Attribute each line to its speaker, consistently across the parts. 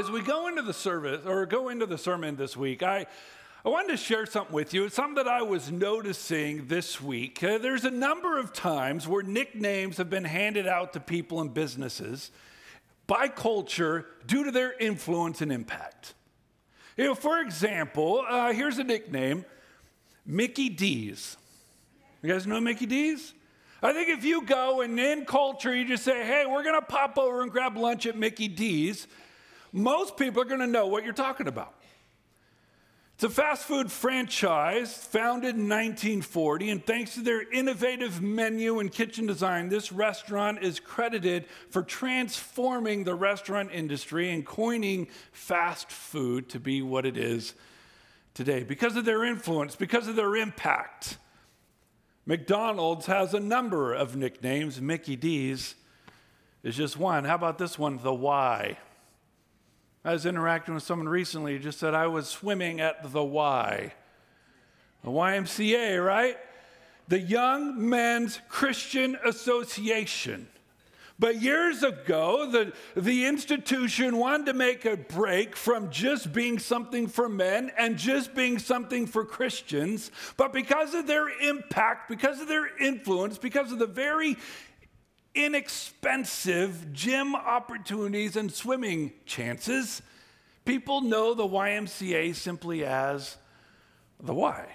Speaker 1: as we go into the service or go into the sermon this week, I, I wanted to share something with you. It's something that I was noticing this week. Uh, there's a number of times where nicknames have been handed out to people and businesses by culture due to their influence and impact. You know, for example, uh, here's a nickname Mickey D's. You guys know Mickey D's? I think if you go and in culture you just say, hey, we're gonna pop over and grab lunch at Mickey D's, most people are gonna know what you're talking about. It's a fast food franchise founded in 1940, and thanks to their innovative menu and kitchen design, this restaurant is credited for transforming the restaurant industry and coining fast food to be what it is today because of their influence, because of their impact. McDonald's has a number of nicknames. Mickey D's is just one. How about this one, the Y? I was interacting with someone recently who just said I was swimming at the Y. The YMCA, right? The Young Men's Christian Association. But years ago, the, the institution wanted to make a break from just being something for men and just being something for Christians. But because of their impact, because of their influence, because of the very inexpensive gym opportunities and swimming chances, people know the YMCA simply as the Y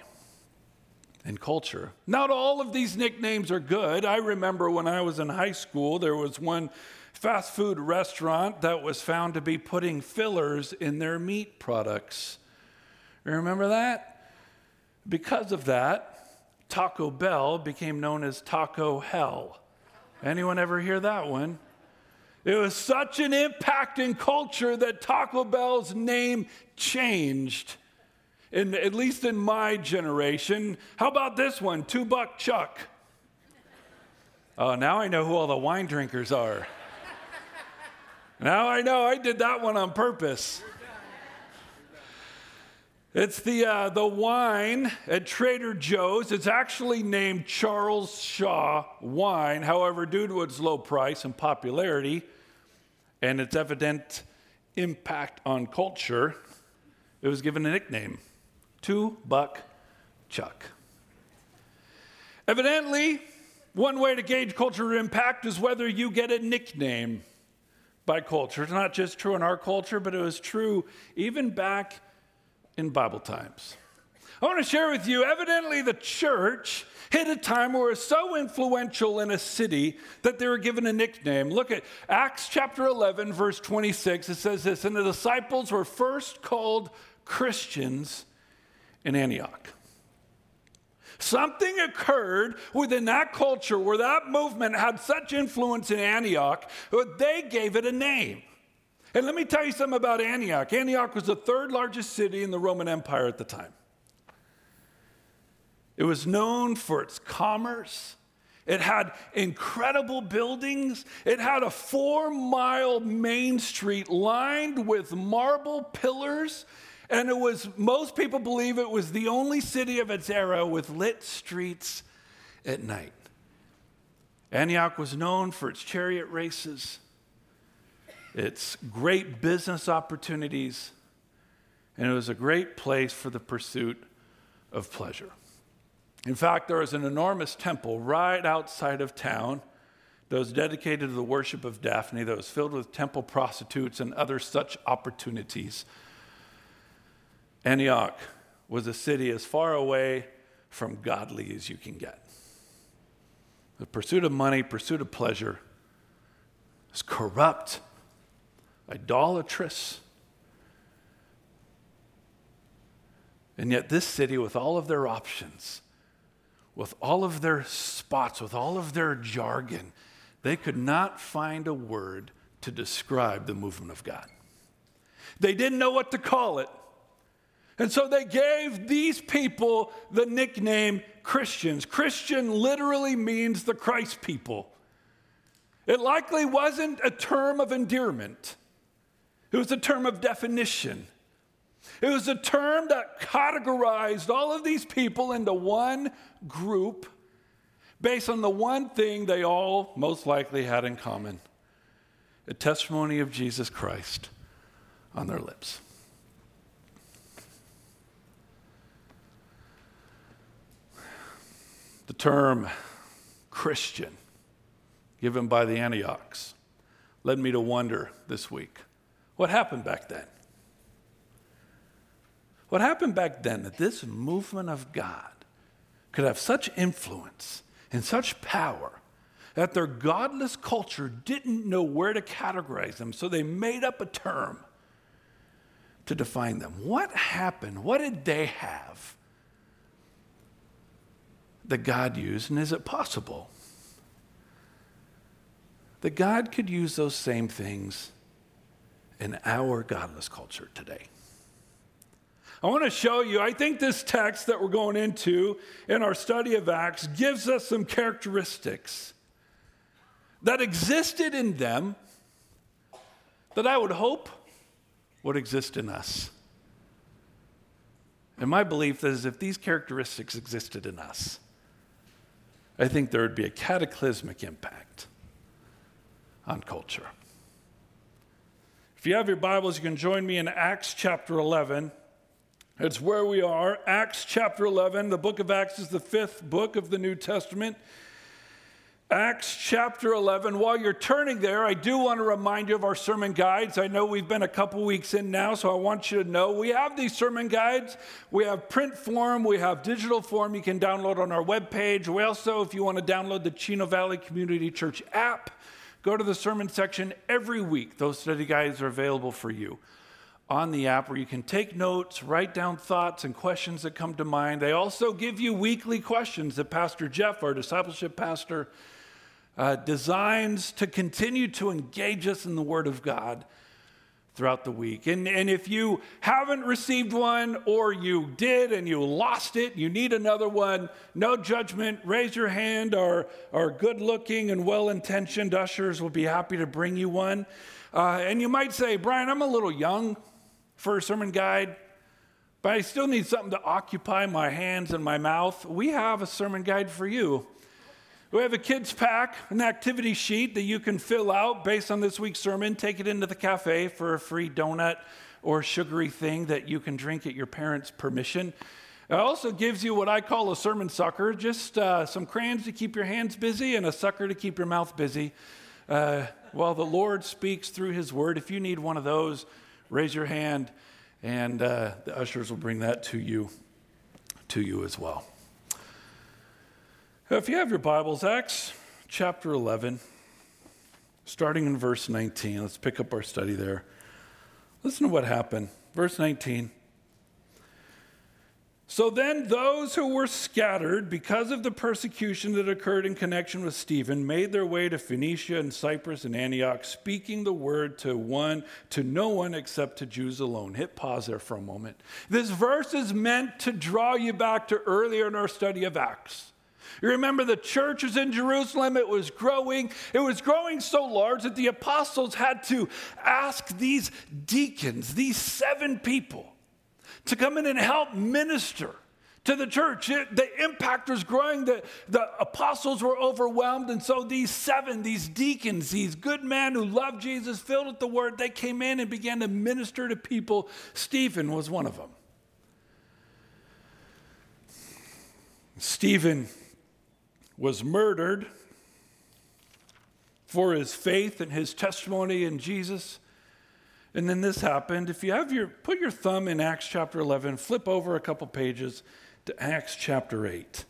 Speaker 1: in culture. Not all of these nicknames are good. I remember when I was in high school, there was one fast food restaurant that was found to be putting fillers in their meat products. Remember that? Because of that, Taco Bell became known as Taco Hell. Anyone ever hear that one? It was such an impact in culture that Taco Bell's name changed. In, at least in my generation. How about this one? Two Buck Chuck. Oh, now I know who all the wine drinkers are. now I know I did that one on purpose. It's the, uh, the wine at Trader Joe's. It's actually named Charles Shaw wine. However, due to its low price and popularity and its evident impact on culture, it was given a nickname Two Buck Chuck. Evidently, one way to gauge cultural impact is whether you get a nickname by culture. It's not just true in our culture, but it was true even back in Bible times. I want to share with you, evidently, the church hit a time where it was so influential in a city that they were given a nickname. Look at Acts chapter 11, verse 26. It says this And the disciples were first called Christians in Antioch. Something occurred within that culture where that movement had such influence in Antioch that they gave it a name. And let me tell you something about Antioch. Antioch was the third largest city in the Roman Empire at the time. It was known for its commerce. It had incredible buildings. It had a four mile main street lined with marble pillars. And it was, most people believe it was the only city of its era with lit streets at night. Antioch was known for its chariot races, it's great business opportunities, and it was a great place for the pursuit of pleasure. In fact, there was an enormous temple right outside of town that was dedicated to the worship of Daphne, that was filled with temple prostitutes and other such opportunities. Antioch was a city as far away from godly as you can get. The pursuit of money, pursuit of pleasure is corrupt idolatrous. And yet, this city, with all of their options, with all of their spots, with all of their jargon, they could not find a word to describe the movement of God. They didn't know what to call it. And so they gave these people the nickname Christians. Christian literally means the Christ people. It likely wasn't a term of endearment. It was a term of definition. It was a term that categorized all of these people into one group based on the one thing they all most likely had in common a testimony of Jesus Christ on their lips. The term Christian, given by the Antiochs, led me to wonder this week what happened back then? What happened back then that this movement of God could have such influence and such power that their godless culture didn't know where to categorize them, so they made up a term to define them. What happened? What did they have that God used? And is it possible that God could use those same things in our godless culture today? I want to show you, I think this text that we're going into in our study of Acts gives us some characteristics that existed in them that I would hope would exist in us. And my belief is if these characteristics existed in us, I think there would be a cataclysmic impact on culture. If you have your Bibles, you can join me in Acts chapter 11. It's where we are. Acts chapter 11. The book of Acts is the fifth book of the New Testament. Acts chapter 11. While you're turning there, I do want to remind you of our sermon guides. I know we've been a couple weeks in now, so I want you to know we have these sermon guides. We have print form, we have digital form you can download on our webpage. We also, if you want to download the Chino Valley Community Church app, go to the sermon section every week. Those study guides are available for you on the app where you can take notes, write down thoughts and questions that come to mind. They also give you weekly questions that Pastor Jeff, our discipleship pastor, uh, designs to continue to engage us in the Word of God throughout the week. And, and if you haven't received one or you did and you lost it, you need another one, no judgment. Raise your hand. Our, our good looking and well intentioned ushers will be happy to bring you one. Uh, and you might say, Brian, I'm a little young for a sermon guide, but I still need something to occupy my hands and my mouth. We have a sermon guide for you. We have a kids pack, an activity sheet that you can fill out based on this week's sermon. Take it into the cafe for a free donut or sugary thing that you can drink at your parents' permission. It also gives you what I call a sermon sucker just uh, some crayons to keep your hands busy and a sucker to keep your mouth busy uh, while the Lord speaks through his word. If you need one of those, raise your hand, and uh, the ushers will bring that to you, to you as well. If you have your Bibles, Acts chapter 11, starting in verse 19, let's pick up our study there. Listen to what happened. Verse 19. So then, those who were scattered because of the persecution that occurred in connection with Stephen made their way to Phoenicia and Cyprus and Antioch, speaking the word to one, to no one except to Jews alone. Hit pause there for a moment. This verse is meant to draw you back to earlier in our study of Acts. You remember the church was in Jerusalem, it was growing. It was growing so large that the apostles had to ask these deacons, these seven people, to come in and help minister to the church. It, the impact was growing. The, the apostles were overwhelmed. And so these seven, these deacons, these good men who loved Jesus, filled with the word, they came in and began to minister to people. Stephen was one of them. Stephen was murdered for his faith and his testimony in Jesus. And then this happened. If you have your, put your thumb in Acts chapter 11, flip over a couple pages to Acts chapter 8.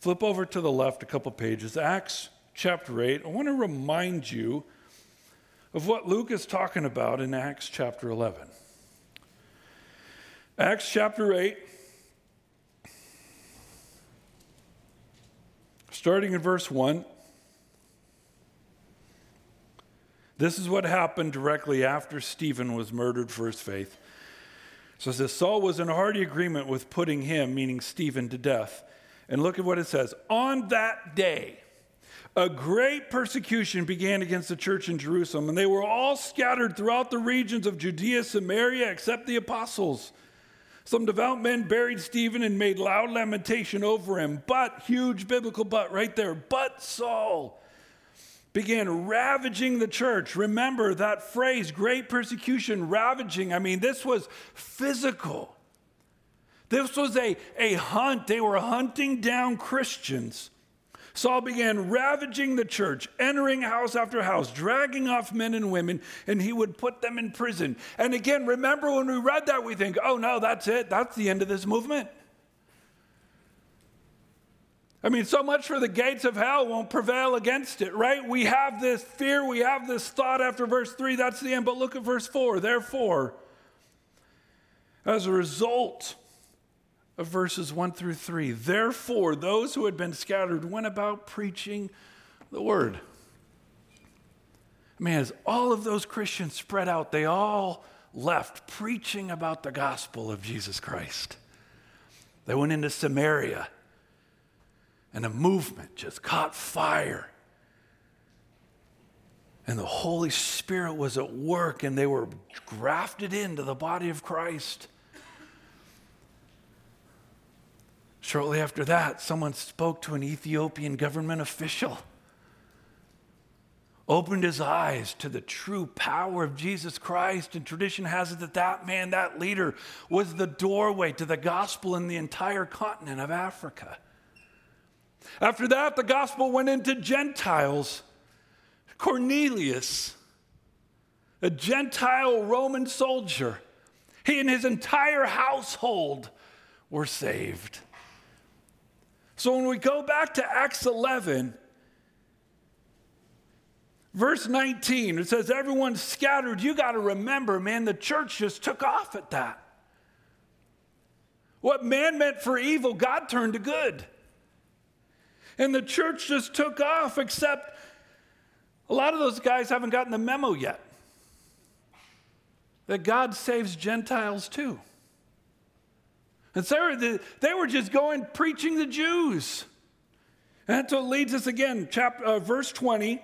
Speaker 1: Flip over to the left a couple pages, Acts chapter 8. I want to remind you of what Luke is talking about in Acts chapter 11. Acts chapter 8, starting in verse 1. This is what happened directly after Stephen was murdered for his faith. So it says Saul was in hearty agreement with putting him, meaning Stephen, to death. And look at what it says. On that day, a great persecution began against the church in Jerusalem, and they were all scattered throughout the regions of Judea, Samaria, except the apostles. Some devout men buried Stephen and made loud lamentation over him. But, huge biblical but right there, but Saul began ravaging the church. Remember that phrase, great persecution, ravaging. I mean, this was physical. This was a, a hunt. They were hunting down Christians. Saul began ravaging the church, entering house after house, dragging off men and women, and he would put them in prison. And again, remember when we read that, we think, oh no, that's it. That's the end of this movement. I mean, so much for the gates of hell won't prevail against it, right? We have this fear, we have this thought after verse 3, that's the end. But look at verse 4. Therefore, as a result of verses 1 through 3, therefore, those who had been scattered went about preaching the word. Man, as all of those Christians spread out, they all left preaching about the gospel of Jesus Christ. They went into Samaria and a movement just caught fire. And the Holy Spirit was at work, and they were grafted into the body of Christ. Shortly after that, someone spoke to an Ethiopian government official, opened his eyes to the true power of Jesus Christ. And tradition has it that that man, that leader, was the doorway to the gospel in the entire continent of Africa. After that, the gospel went into Gentiles. Cornelius, a Gentile Roman soldier, he and his entire household were saved. So when we go back to Acts 11, verse 19, it says, Everyone's scattered. You got to remember, man, the church just took off at that. What man meant for evil, God turned to good. And the church just took off, except a lot of those guys haven't gotten the memo yet that God saves Gentiles too. And so they were just going preaching the Jews. And that's what leads us again, chapter, uh, verse 20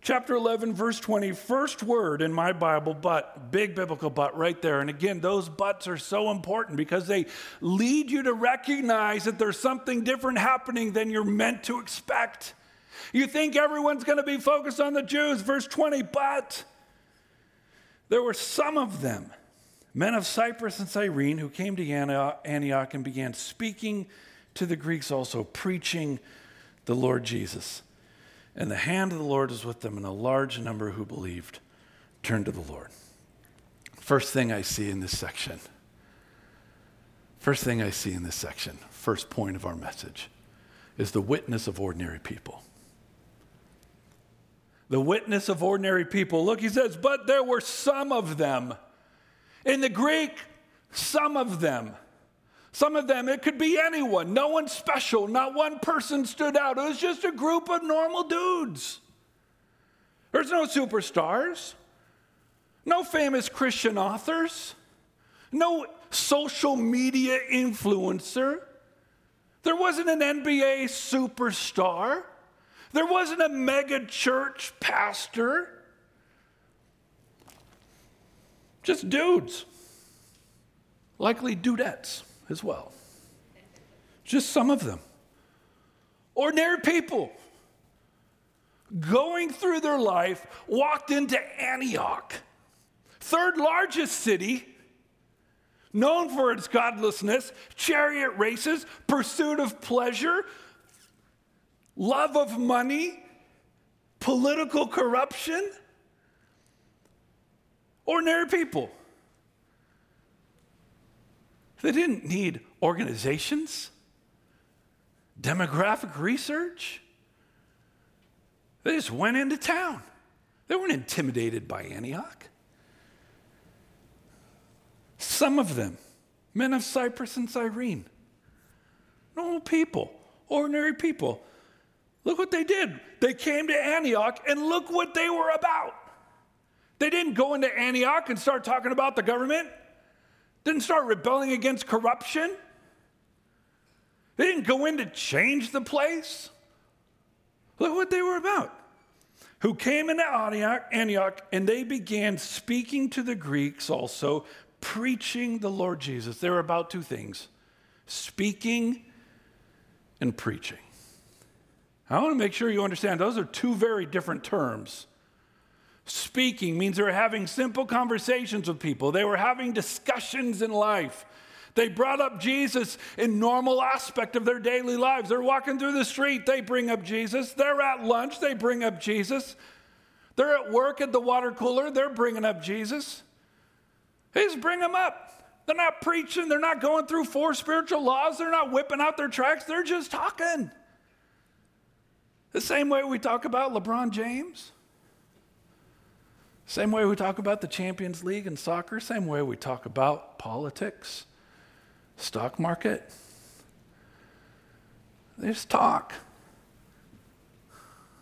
Speaker 1: chapter 11, verse 20, first word in my Bible, but, big biblical but right there. And again, those buts are so important because they lead you to recognize that there's something different happening than you're meant to expect. You think everyone's going to be focused on the Jews, verse 20, but there were some of them, men of Cyprus and Cyrene, who came to Antioch and began speaking to the Greeks also, preaching the Lord Jesus. And the hand of the Lord was with them, and a large number who believed turned to the Lord. First thing I see in this section, first thing I see in this section, first point of our message, is the witness of ordinary people. The witness of ordinary people. Look, he says, but there were some of them. In the Greek, some of them. Some of them, it could be anyone, no one special, not one person stood out. It was just a group of normal dudes. There's no superstars, no famous Christian authors, no social media influencer. There wasn't an NBA superstar. There wasn't a mega church pastor. Just dudes, likely dudettes as well. Just some of them. Ordinary people going through their life walked into Antioch, third largest city, known for its godlessness, chariot races, pursuit of pleasure, love of money, political corruption. Ordinary people. They didn't need organizations, demographic research. They just went into town. They weren't intimidated by Antioch. Some of them, men of Cyprus and Cyrene, normal people, ordinary people. Look what they did. They came to Antioch and look what they were about. They didn't go into Antioch and start talking about the government didn't start rebelling against corruption. They didn't go in to change the place. Look what they were about. Who came into Antioch, Antioch and they began speaking to the Greeks also, preaching the Lord Jesus. They were about two things speaking and preaching. I want to make sure you understand those are two very different terms. Speaking means they're having simple conversations with people, they were having discussions in life. They brought up Jesus in normal aspect of their daily lives. They're walking through the street, they bring up Jesus. They're at lunch, they bring up Jesus. They're at work at the water cooler, they're bringing up Jesus. They just bring them up. They're not preaching, they're not going through four spiritual laws, they're not whipping out their tracks, they're just talking. The same way we talk about LeBron James. Same way we talk about the Champions League in soccer, same way we talk about politics, stock market. They just talk.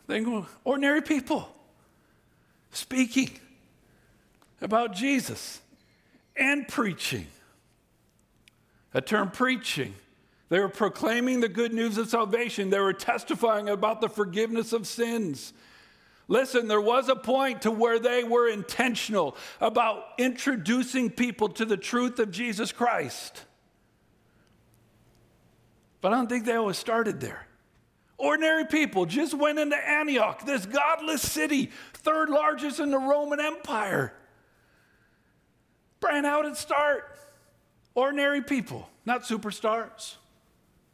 Speaker 1: They go, ordinary people speaking about Jesus and preaching. A term preaching. They were proclaiming the good news of salvation. They were testifying about the forgiveness of sins. Listen, there was a point to where they were intentional about introducing people to the truth of Jesus Christ. But I don't think they always started there. Ordinary people just went into Antioch, this godless city, third largest in the Roman Empire. How did it start? Ordinary people, not superstars,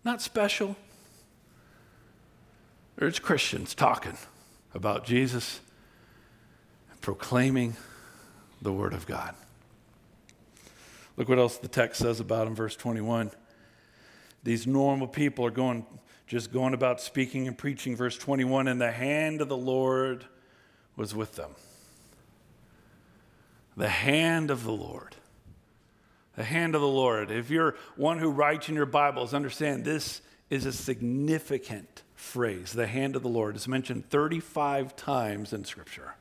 Speaker 1: not special. There's Christians talking about Jesus, proclaiming the Word of God. Look what else the text says about him, verse 21. These normal people are going, just going about speaking and preaching. Verse 21 And the hand of the Lord was with them. The hand of the Lord. The hand of the Lord. If you're one who writes in your Bibles, understand this is a significant phrase. The hand of the Lord is mentioned 35 times in Scripture.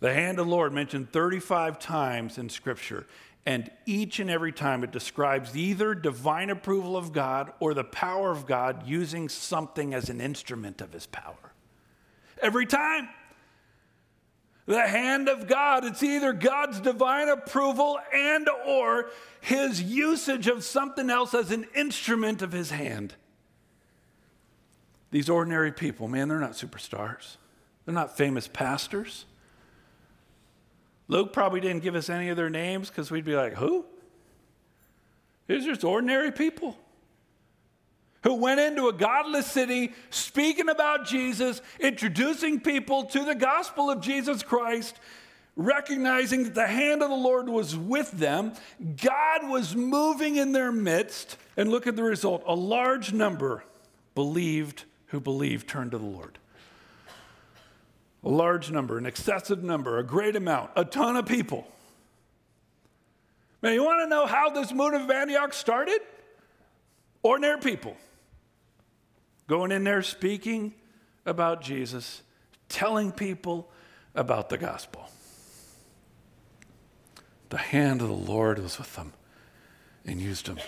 Speaker 1: The hand of the Lord mentioned 35 times in Scripture. And each and every time it describes either divine approval of God or the power of God using something as an instrument of his power. Every time. The hand of God, it's either God's divine approval and or his usage of something else as an instrument of his hand. These ordinary people, man, they're not superstars. They're not famous pastors. Luke probably didn't give us any of their names because we'd be like, who? These are just ordinary people who went into a godless city speaking about Jesus, introducing people to the gospel of Jesus Christ, recognizing that the hand of the Lord was with them. God was moving in their midst. And look at the result a large number believed who believed turned to the Lord a large number, an excessive number, a great amount, a ton of people. Now, you want to know how this movement of Antioch started? Ordinary people going in there speaking about Jesus, telling people about the gospel. The hand of the Lord was with them and used them.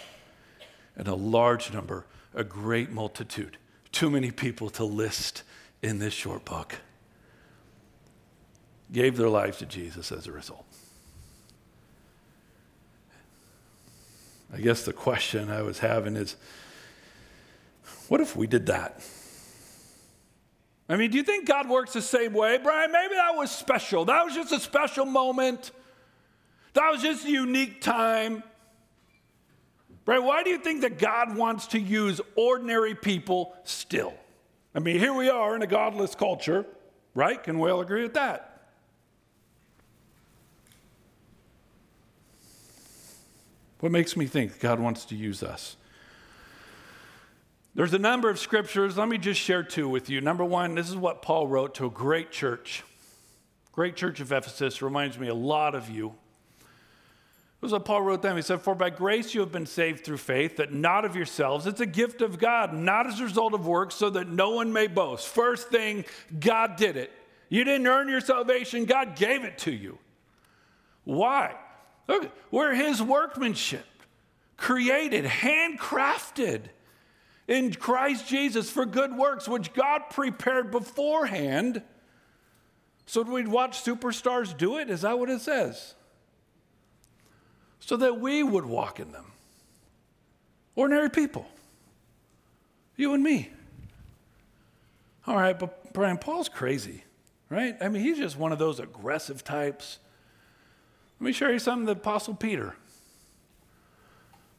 Speaker 1: And a large number, a great multitude, too many people to list in this short book gave their lives to Jesus as a result. I guess the question I was having is what if we did that? I mean, do you think God works the same way? Brian, maybe that was special. That was just a special moment. That was just a unique time. Brian, why do you think that God wants to use ordinary people still? I mean, here we are in a godless culture, right? Can we all agree with that? What makes me think God wants to use us? There's a number of scriptures. Let me just share two with you. Number one, this is what Paul wrote to a great church. Great church of Ephesus reminds me a lot of you. Is what Paul wrote them. He said, For by grace you have been saved through faith, that not of yourselves. It's a gift of God, not as a result of works, so that no one may boast. First thing, God did it. You didn't earn your salvation, God gave it to you. Why? Look, we're his workmanship, created, handcrafted in Christ Jesus for good works, which God prepared beforehand so we'd watch superstars do it. Is that what it says? So that we would walk in them. Ordinary people, you and me. All right, but Brian, Paul's crazy, right? I mean, he's just one of those aggressive types. Let me show you something the Apostle Peter.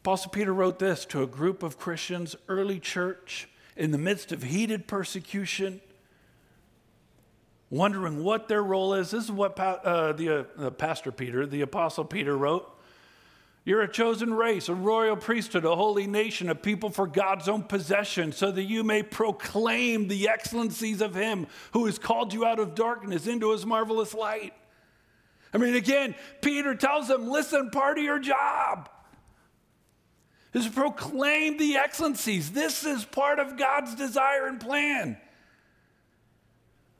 Speaker 1: Apostle Peter wrote this to a group of Christians, early church, in the midst of heated persecution, wondering what their role is. This is what uh, the uh, Pastor Peter, the Apostle Peter, wrote. You're a chosen race, a royal priesthood, a holy nation, a people for God's own possession, so that you may proclaim the excellencies of Him who has called you out of darkness into His marvelous light. I mean, again, Peter tells them, listen, part of your job is to proclaim the excellencies. This is part of God's desire and plan.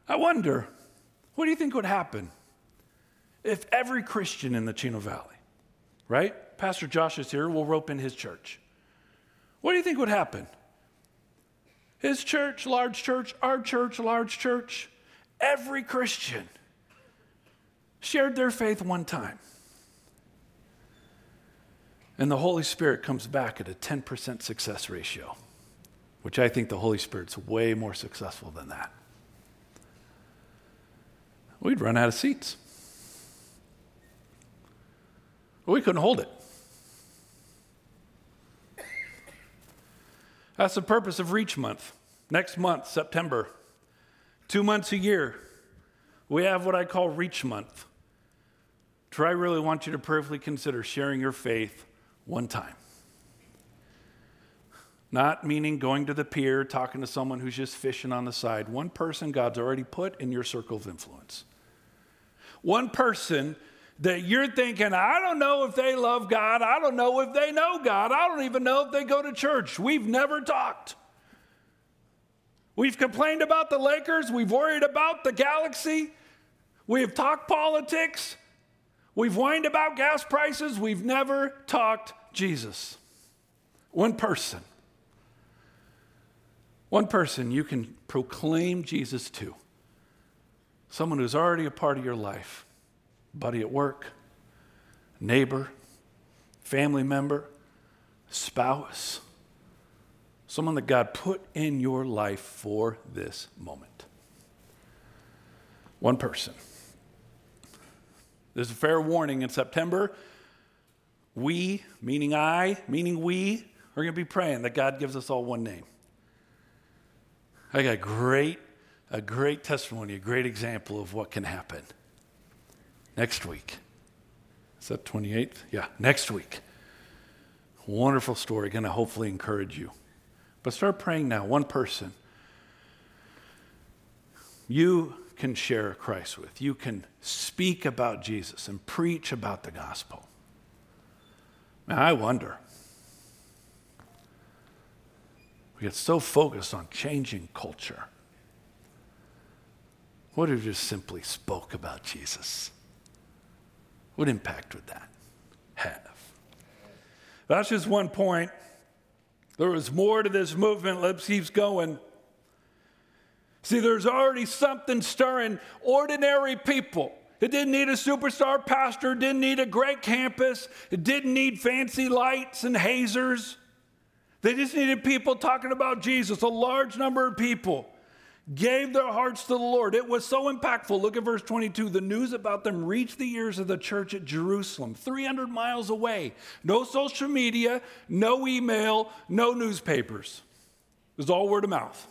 Speaker 1: I wonder, what do you think would happen if every Christian in the Chino Valley, right? Pastor Josh is here, we'll rope in his church. What do you think would happen? His church, large church, our church, large church, every Christian shared their faith one time. And the Holy Spirit comes back at a 10% success ratio, which I think the Holy Spirit's way more successful than that. We'd run out of seats. We couldn't hold it. That's the purpose of Reach Month. Next month, September, two months a year, we have what I call Reach Month. I really want you to prayerfully consider sharing your faith one time. Not meaning going to the pier, talking to someone who's just fishing on the side. One person God's already put in your circle of influence. One person that you're thinking, I don't know if they love God. I don't know if they know God. I don't even know if they go to church. We've never talked. We've complained about the Lakers. We've worried about the galaxy. We've talked politics. We've whined about gas prices. We've never talked Jesus. One person. One person you can proclaim Jesus to. Someone who's already a part of your life buddy at work, neighbor, family member, spouse, someone that God put in your life for this moment. One person. There's a fair warning in September. We, meaning I, meaning we, are going to be praying that God gives us all one name. I got great, a great testimony, a great example of what can happen next week. Is that 28th? Yeah, next week. Wonderful story, going to hopefully encourage you. But start praying now, one person. You can share Christ with. You can speak about Jesus and preach about the gospel. Now, I wonder. We get so focused on changing culture. What if we just simply spoke about Jesus? What impact would that have? That's just one point. There was more to this movement. Let's keep going. See, there's already something stirring ordinary people. It didn't need a superstar pastor, it didn't need a great campus, it didn't need fancy lights and hazers. They just needed people talking about Jesus, a large number of people gave their hearts to the Lord. It was so impactful. Look at verse 22. The news about them reached the ears of the church at Jerusalem, 300 miles away. No social media, no email, no newspapers. It was all word of mouth.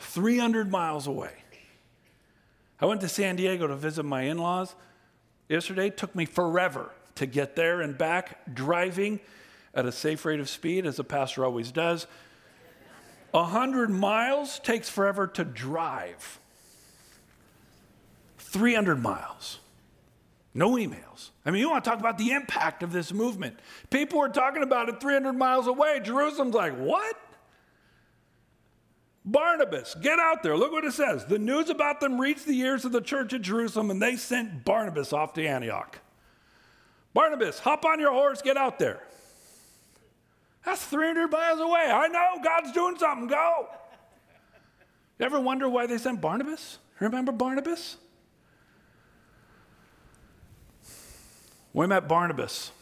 Speaker 1: 300 miles away. I went to San Diego to visit my in laws yesterday. It took me forever to get there and back, driving at a safe rate of speed, as a pastor always does. 100 miles takes forever to drive. 300 miles. No emails. I mean, you want to talk about the impact of this movement. People were talking about it 300 miles away. Jerusalem's like, what? Barnabas, get out there. Look what it says. The news about them reached the ears of the church at Jerusalem, and they sent Barnabas off to Antioch. Barnabas, hop on your horse, get out there. That's 300 miles away. I know God's doing something. Go. You ever wonder why they sent Barnabas? Remember Barnabas? We met Barnabas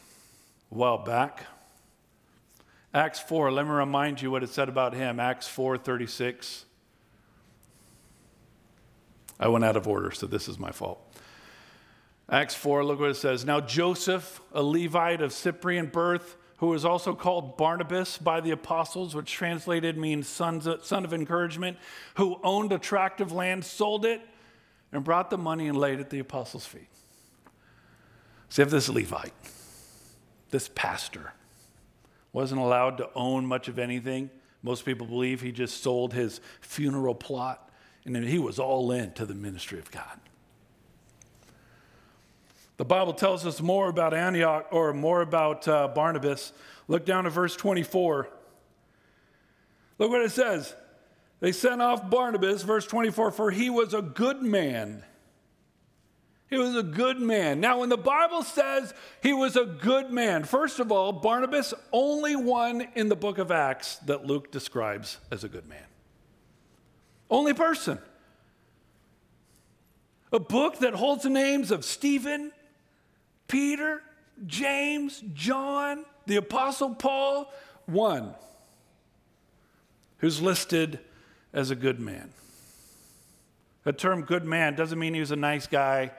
Speaker 1: a while back. Acts 4, let me remind you what it said about him. Acts 4 36. I went out of order, so this is my fault. Acts 4, look what it says. Now, Joseph, a Levite of Cyprian birth, who was also called Barnabas by the apostles, which translated means son of encouragement, who owned a tract of land, sold it, and brought the money and laid it at the apostles' feet. So you have this Levite, this pastor, wasn't allowed to own much of anything. Most people believe he just sold his funeral plot, and he was all in to the ministry of God. The Bible tells us more about Antioch or more about uh, Barnabas. Look down at verse 24. Look what it says. They sent off Barnabas, verse 24, for he was a good man. He was a good man. Now, when the Bible says he was a good man, first of all, Barnabas, only one in the book of Acts that Luke describes as a good man. Only person. A book that holds the names of Stephen, Peter, James, John, the Apostle Paul, one who's listed as a good man. The term good man doesn't mean he was a nice guy,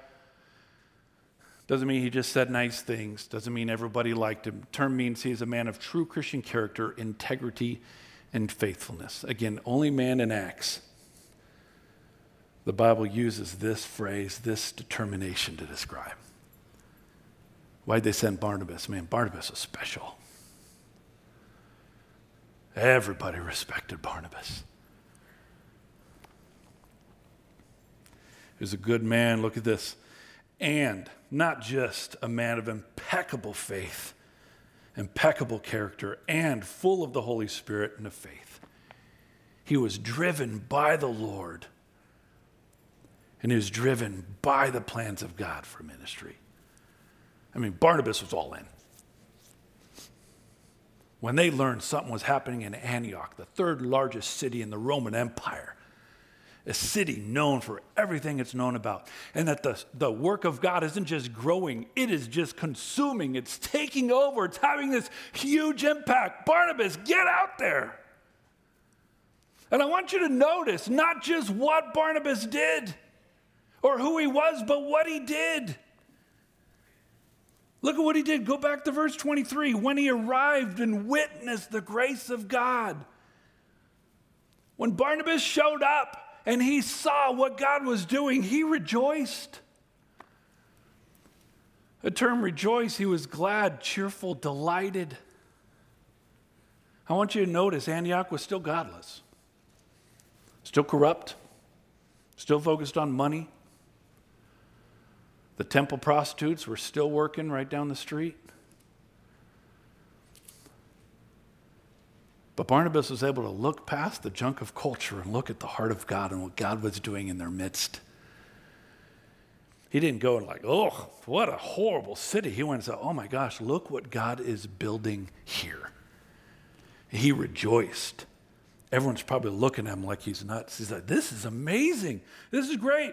Speaker 1: doesn't mean he just said nice things, doesn't mean everybody liked him. The term means he's a man of true Christian character, integrity, and faithfulness. Again, only man in Acts. The Bible uses this phrase, this determination to describe. Why'd they send Barnabas? Man, Barnabas was special. Everybody respected Barnabas. He was a good man. Look at this. And not just a man of impeccable faith, impeccable character, and full of the Holy Spirit and of faith. He was driven by the Lord, and he was driven by the plans of God for ministry. I mean, Barnabas was all in. When they learned something was happening in Antioch, the third largest city in the Roman Empire, a city known for everything it's known about, and that the, the work of God isn't just growing, it is just consuming, it's taking over, it's having this huge impact. Barnabas, get out there. And I want you to notice not just what Barnabas did or who he was, but what he did. Look at what he did. Go back to verse 23. When he arrived and witnessed the grace of God. When Barnabas showed up and he saw what God was doing, he rejoiced. The term rejoice, he was glad, cheerful, delighted. I want you to notice Antioch was still godless, still corrupt, still focused on money, the temple prostitutes were still working right down the street. But Barnabas was able to look past the junk of culture and look at the heart of God and what God was doing in their midst. He didn't go and like, oh, what a horrible city. He went and said, oh my gosh, look what God is building here. He rejoiced. Everyone's probably looking at him like he's nuts. He's like, this is amazing. This is great.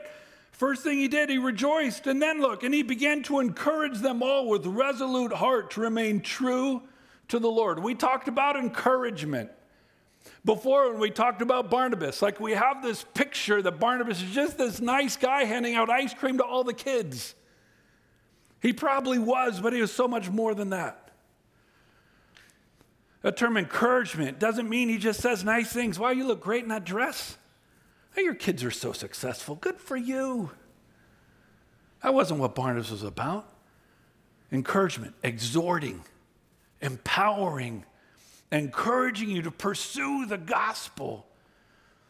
Speaker 1: First thing he did, he rejoiced. And then look, and he began to encourage them all with resolute heart to remain true to the Lord. We talked about encouragement before when we talked about Barnabas. Like we have this picture that Barnabas is just this nice guy handing out ice cream to all the kids. He probably was, but he was so much more than that. The term encouragement doesn't mean he just says nice things. Wow, you look great in that dress. Your kids are so successful. Good for you. That wasn't what Barnabas was about. Encouragement, exhorting, empowering, encouraging you to pursue the gospel.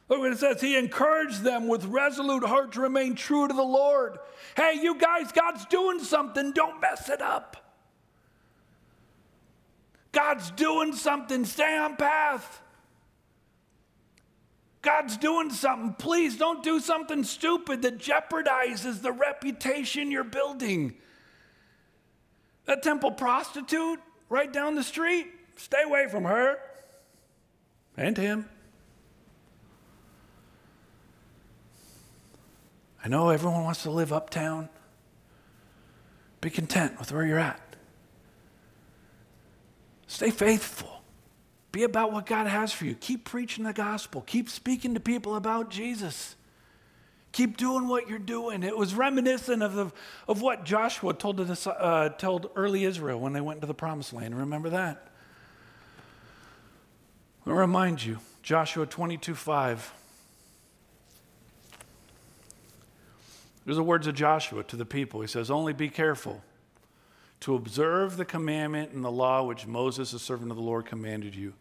Speaker 1: Look what it says. He encouraged them with resolute heart to remain true to the Lord. Hey, you guys, God's doing something. Don't mess it up. God's doing something. Stay on path. God's doing something. Please don't do something stupid that jeopardizes the reputation you're building. That temple prostitute right down the street, stay away from her and him. I know everyone wants to live uptown. Be content with where you're at. Stay faithful. Be about what God has for you. Keep preaching the gospel. Keep speaking to people about Jesus. Keep doing what you're doing. It was reminiscent of, the, of what Joshua told, the, uh, told early Israel when they went into the promised land. Remember that? I'll remind you Joshua 22 5. There's the words of Joshua to the people. He says, Only be careful to observe the commandment and the law which Moses, the servant of the Lord, commanded you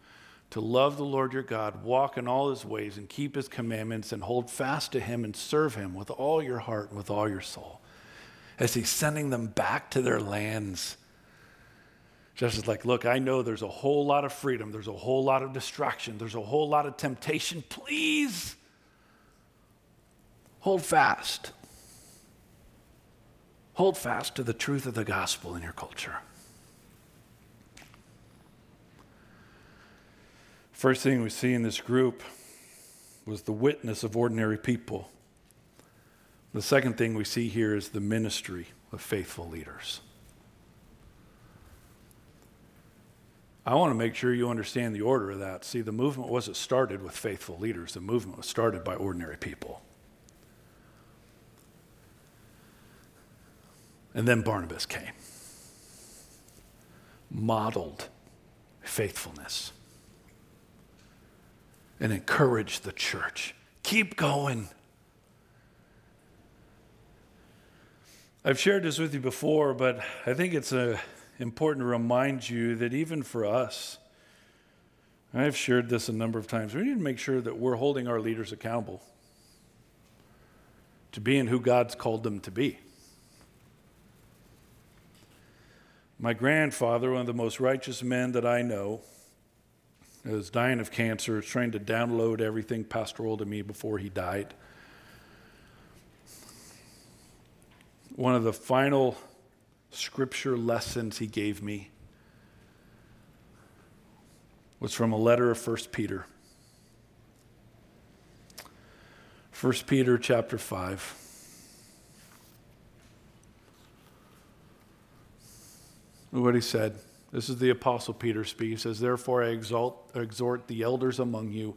Speaker 1: to love the Lord your God, walk in all his ways, and keep his commandments, and hold fast to him and serve him with all your heart and with all your soul. As he's sending them back to their lands. Just as like, look, I know there's a whole lot of freedom, there's a whole lot of distraction, there's a whole lot of temptation. Please hold fast. Hold fast to the truth of the gospel in your culture. First thing we see in this group was the witness of ordinary people. The second thing we see here is the ministry of faithful leaders. I want to make sure you understand the order of that. See, the movement wasn't started with faithful leaders, the movement was started by ordinary people. And then Barnabas came, modeled faithfulness and encourage the church. Keep going. I've shared this with you before, but I think it's uh, important to remind you that even for us, I've shared this a number of times, we need to make sure that we're holding our leaders accountable to being who God's called them to be. My grandfather, one of the most righteous men that I know, was dying of cancer, trying to download everything pastoral to me before he died. One of the final scripture lessons he gave me was from a letter of 1 Peter. 1 Peter chapter 5. What he said. This is the Apostle Peter speaking. He says, Therefore, I exalt, exhort the elders among you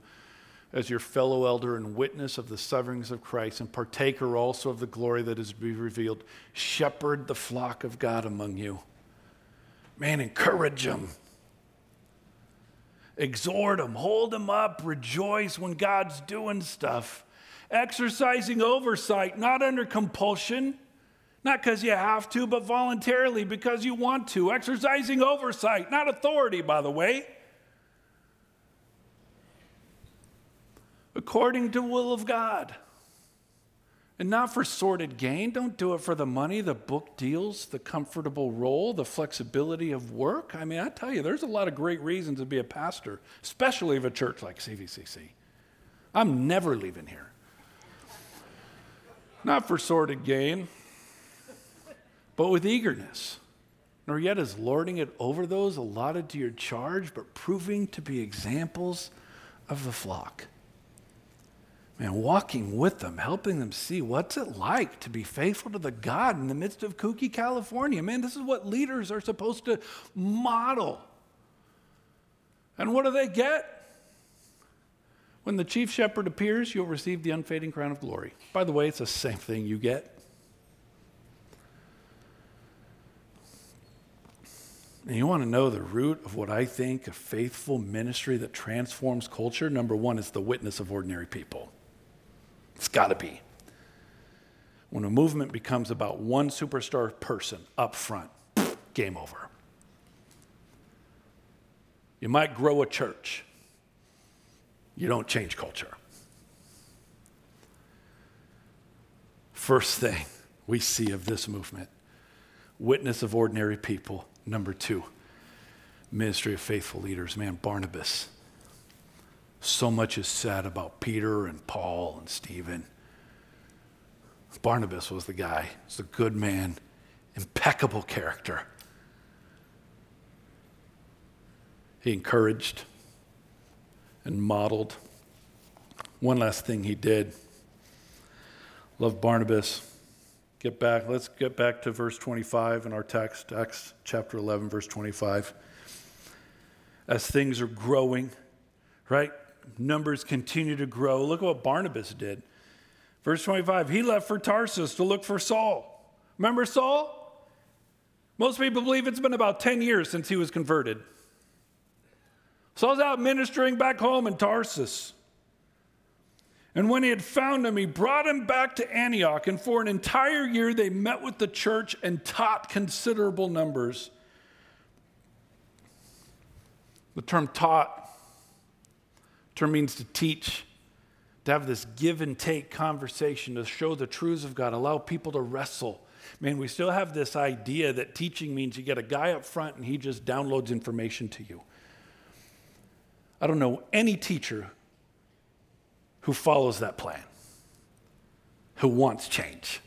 Speaker 1: as your fellow elder and witness of the sufferings of Christ, and partaker also of the glory that is to be revealed. Shepherd the flock of God among you. Man, encourage them. Exhort them, hold them up, rejoice when God's doing stuff. Exercising oversight, not under compulsion not because you have to, but voluntarily because you want to. Exercising oversight, not authority, by the way. According to will of God. And not for sordid gain. Don't do it for the money, the book deals, the comfortable role, the flexibility of work. I mean, I tell you, there's a lot of great reasons to be a pastor, especially of a church like CVCC. I'm never leaving here. Not for sordid gain, but with eagerness, nor yet as lording it over those allotted to your charge, but proving to be examples of the flock. Man, walking with them, helping them see what's it like to be faithful to the God in the midst of kooky California. Man, this is what leaders are supposed to model. And what do they get? When the chief shepherd appears, you'll receive the unfading crown of glory. By the way, it's the same thing you get. And you want to know the root of what I think a faithful ministry that transforms culture? Number one is the witness of ordinary people. It's got to be. When a movement becomes about one superstar person up front, game over. You might grow a church, you don't change culture. First thing we see of this movement witness of ordinary people Number two, ministry of faithful leaders. Man, Barnabas. So much is said about Peter and Paul and Stephen. Barnabas was the guy. He's a good man, impeccable character. He encouraged and modeled. One last thing he did. Love Barnabas. Get back, let's get back to verse 25 in our text, Acts chapter 11, verse 25. As things are growing, right? Numbers continue to grow. Look at what Barnabas did. Verse 25, he left for Tarsus to look for Saul. Remember Saul? Most people believe it's been about 10 years since he was converted. Saul's out ministering back home in Tarsus. And when he had found him, he brought him back to Antioch. And for an entire year, they met with the church and taught considerable numbers. The term taught term means to teach, to have this give and take conversation, to show the truths of God, allow people to wrestle. Man, we still have this idea that teaching means you get a guy up front and he just downloads information to you. I don't know any teacher who follows that plan, who wants change.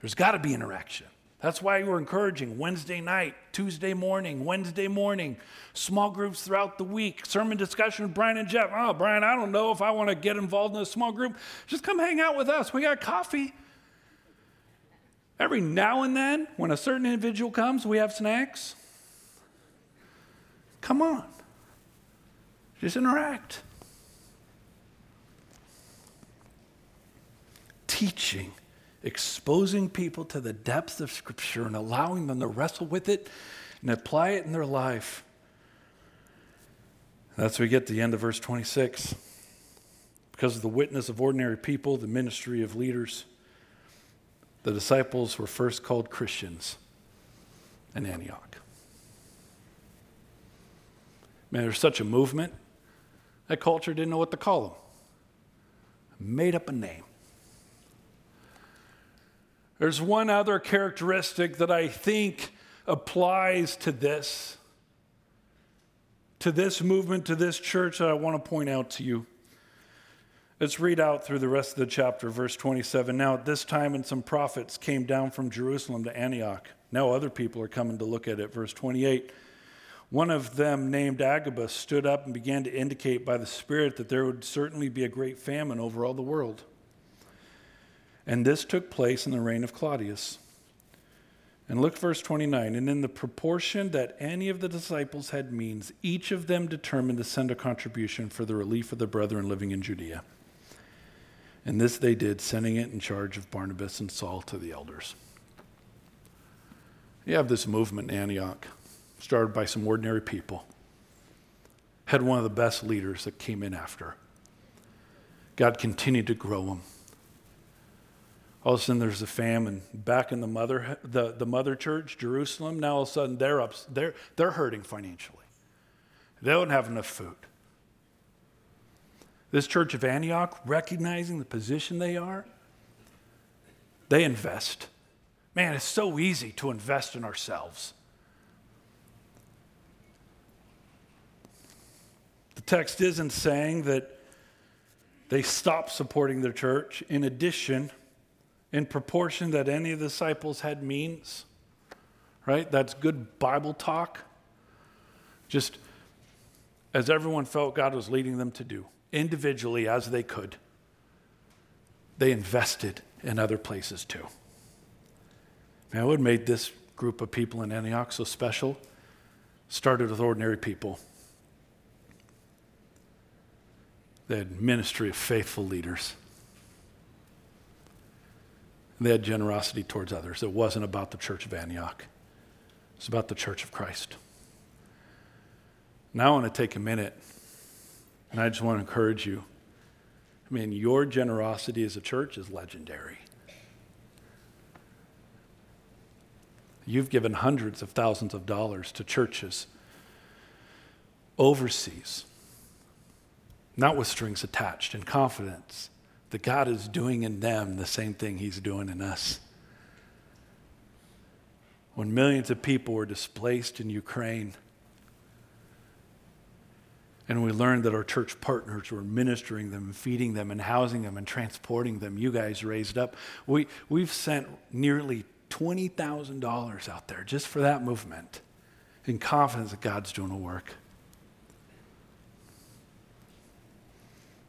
Speaker 1: There's got to be interaction. That's why we're encouraging Wednesday night, Tuesday morning, Wednesday morning, small groups throughout the week, sermon discussion with Brian and Jeff. Oh, Brian, I don't know if I want to get involved in a small group. Just come hang out with us. We got coffee. Every now and then, when a certain individual comes, we have snacks. Come on. Just interact. Teaching, exposing people to the depths of Scripture and allowing them to wrestle with it and apply it in their life. That's where we get to the end of verse 26. Because of the witness of ordinary people, the ministry of leaders, the disciples were first called Christians in Antioch. Man, there's such a movement. That culture didn't know what to call them. Made up a name. There's one other characteristic that I think applies to this, to this movement, to this church that I want to point out to you. Let's read out through the rest of the chapter, verse 27. Now, at this time, and some prophets came down from Jerusalem to Antioch. Now, other people are coming to look at it. Verse 28. One of them, named Agabus, stood up and began to indicate by the Spirit that there would certainly be a great famine over all the world and this took place in the reign of Claudius. And look, verse 29. And in the proportion that any of the disciples had means, each of them determined to send a contribution for the relief of the brethren living in Judea. And this they did, sending it in charge of Barnabas and Saul to the elders. You have this movement in Antioch, started by some ordinary people, had one of the best leaders that came in after. God continued to grow them all of a sudden there's a famine back in the mother the, the mother church jerusalem. Now all of a sudden they're up they're, they're hurting financially. They don't have enough food. This church of antioch recognizing the position they are they invest. Man it's so easy to invest in ourselves. The text isn't saying that they stop supporting their church. In addition in proportion that any of the disciples had means, right? That's good Bible talk. Just as everyone felt God was leading them to do, individually as they could, they invested in other places too. Man, what made this group of people in Antioch so special started with ordinary people. They had ministry of faithful leaders. They had generosity towards others. It wasn't about the church of Antioch, it's about the church of Christ. Now I want to take a minute and I just want to encourage you. I mean, your generosity as a church is legendary. You've given hundreds of thousands of dollars to churches overseas, not with strings attached, in confidence that God is doing in them the same thing He's doing in us. When millions of people were displaced in Ukraine, and we learned that our church partners were ministering them feeding them and housing them and transporting them. You guys raised up. We, we've sent nearly $20,000 out there just for that movement in confidence that God's doing a work.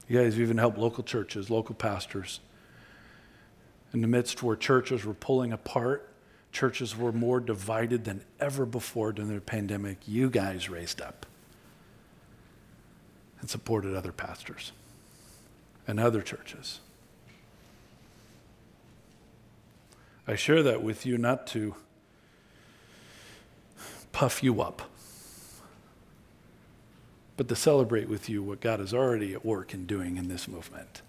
Speaker 1: You guys even helped local churches, local pastors. In the midst where churches were pulling apart, churches were more divided than ever before during the pandemic, you guys raised up and supported other pastors and other churches. I share that with you not to puff you up, but to celebrate with you what God is already at work and doing in this movement.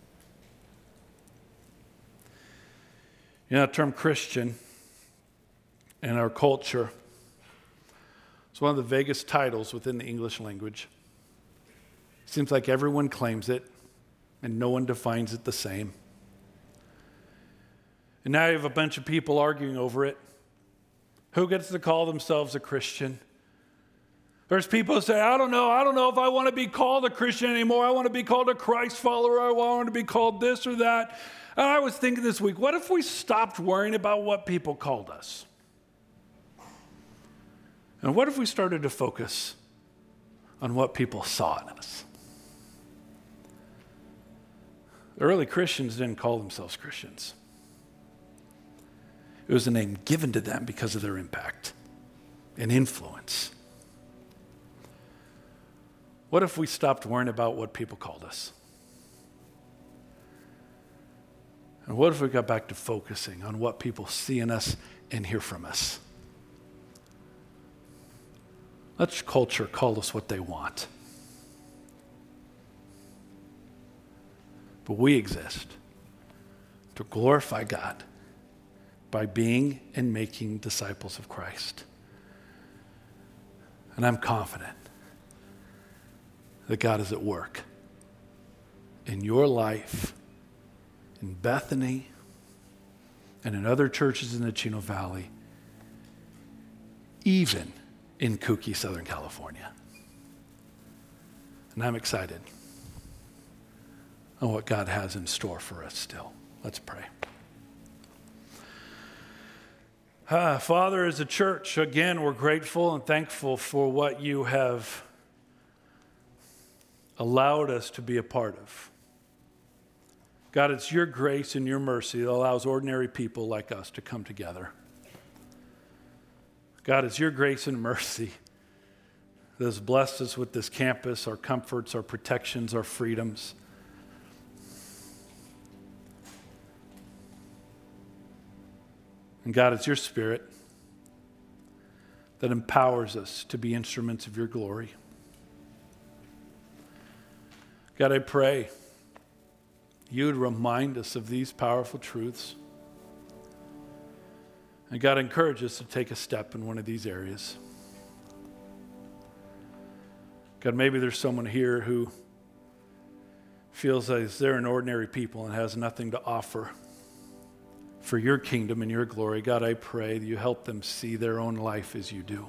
Speaker 1: You know, the term Christian in our culture is one of the vaguest titles within the English language. Seems like everyone claims it, and no one defines it the same. And now you have a bunch of people arguing over it. Who gets to call themselves a Christian? There's people who say, I don't know, I don't know if I want to be called a Christian anymore. I want to be called a Christ follower. I want to be called this or that. And I was thinking this week, what if we stopped worrying about what people called us? And what if we started to focus on what people saw in us? The early Christians didn't call themselves Christians. It was a name given to them because of their impact and influence. What if we stopped worrying about what people called us? And what if we got back to focusing on what people see in us and hear from us? Let culture call us what they want. But we exist to glorify God by being and making disciples of Christ. And I'm confident that God is at work in your life, in Bethany, and in other churches in the Chino Valley, even in kooky Southern California. And I'm excited on what God has in store for us still. Let's pray. Ah, Father, as a church, again, we're grateful and thankful for what you have allowed us to be a part of. God, it's your grace and your mercy that allows ordinary people like us to come together. God, it's your grace and mercy that has blessed us with this campus, our comforts, our protections, our freedoms. And God, it's your spirit that empowers us to be instruments of your glory. God, I pray you would remind us of these powerful truths. And God, encourage us to take a step in one of these areas. God, maybe there's someone here who feels as they're an ordinary people and has nothing to offer for your kingdom and your glory. God, I pray that you help them see their own life as you do.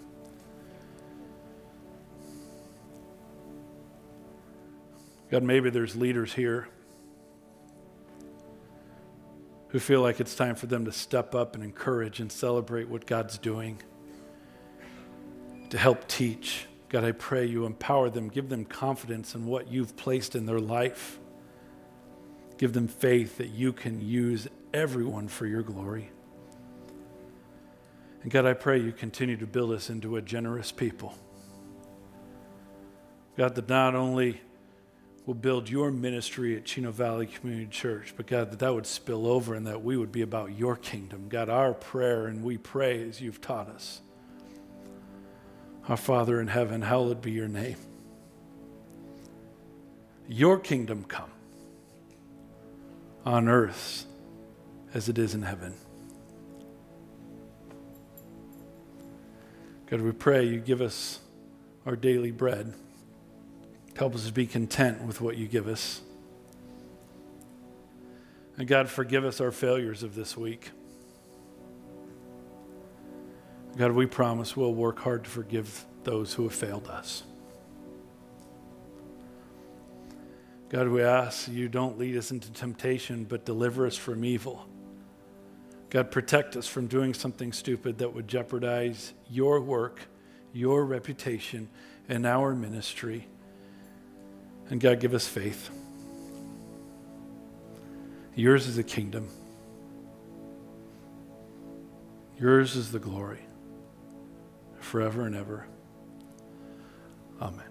Speaker 1: God, maybe there's leaders here who feel like it's time for them to step up and encourage and celebrate what God's doing, to help teach. God, I pray you empower them, give them confidence in what you've placed in their life. Give them faith that you can use everyone for your glory. And God, I pray you continue to build us into a generous people. God, that not only will build your ministry at Chino Valley Community Church, but God, that that would spill over and that we would be about your kingdom. God, our prayer, and we pray as you've taught us. Our Father in heaven, hallowed be your name. Your kingdom come on earth as it is in heaven. God, we pray you give us our daily bread. Help us to be content with what you give us. And God, forgive us our failures of this week. God, we promise we'll work hard to forgive those who have failed us. God, we ask you don't lead us into temptation, but deliver us from evil. God, protect us from doing something stupid that would jeopardize your work, your reputation, and our ministry. And God, give us faith. Yours is the kingdom, yours is the glory, forever and ever. Amen.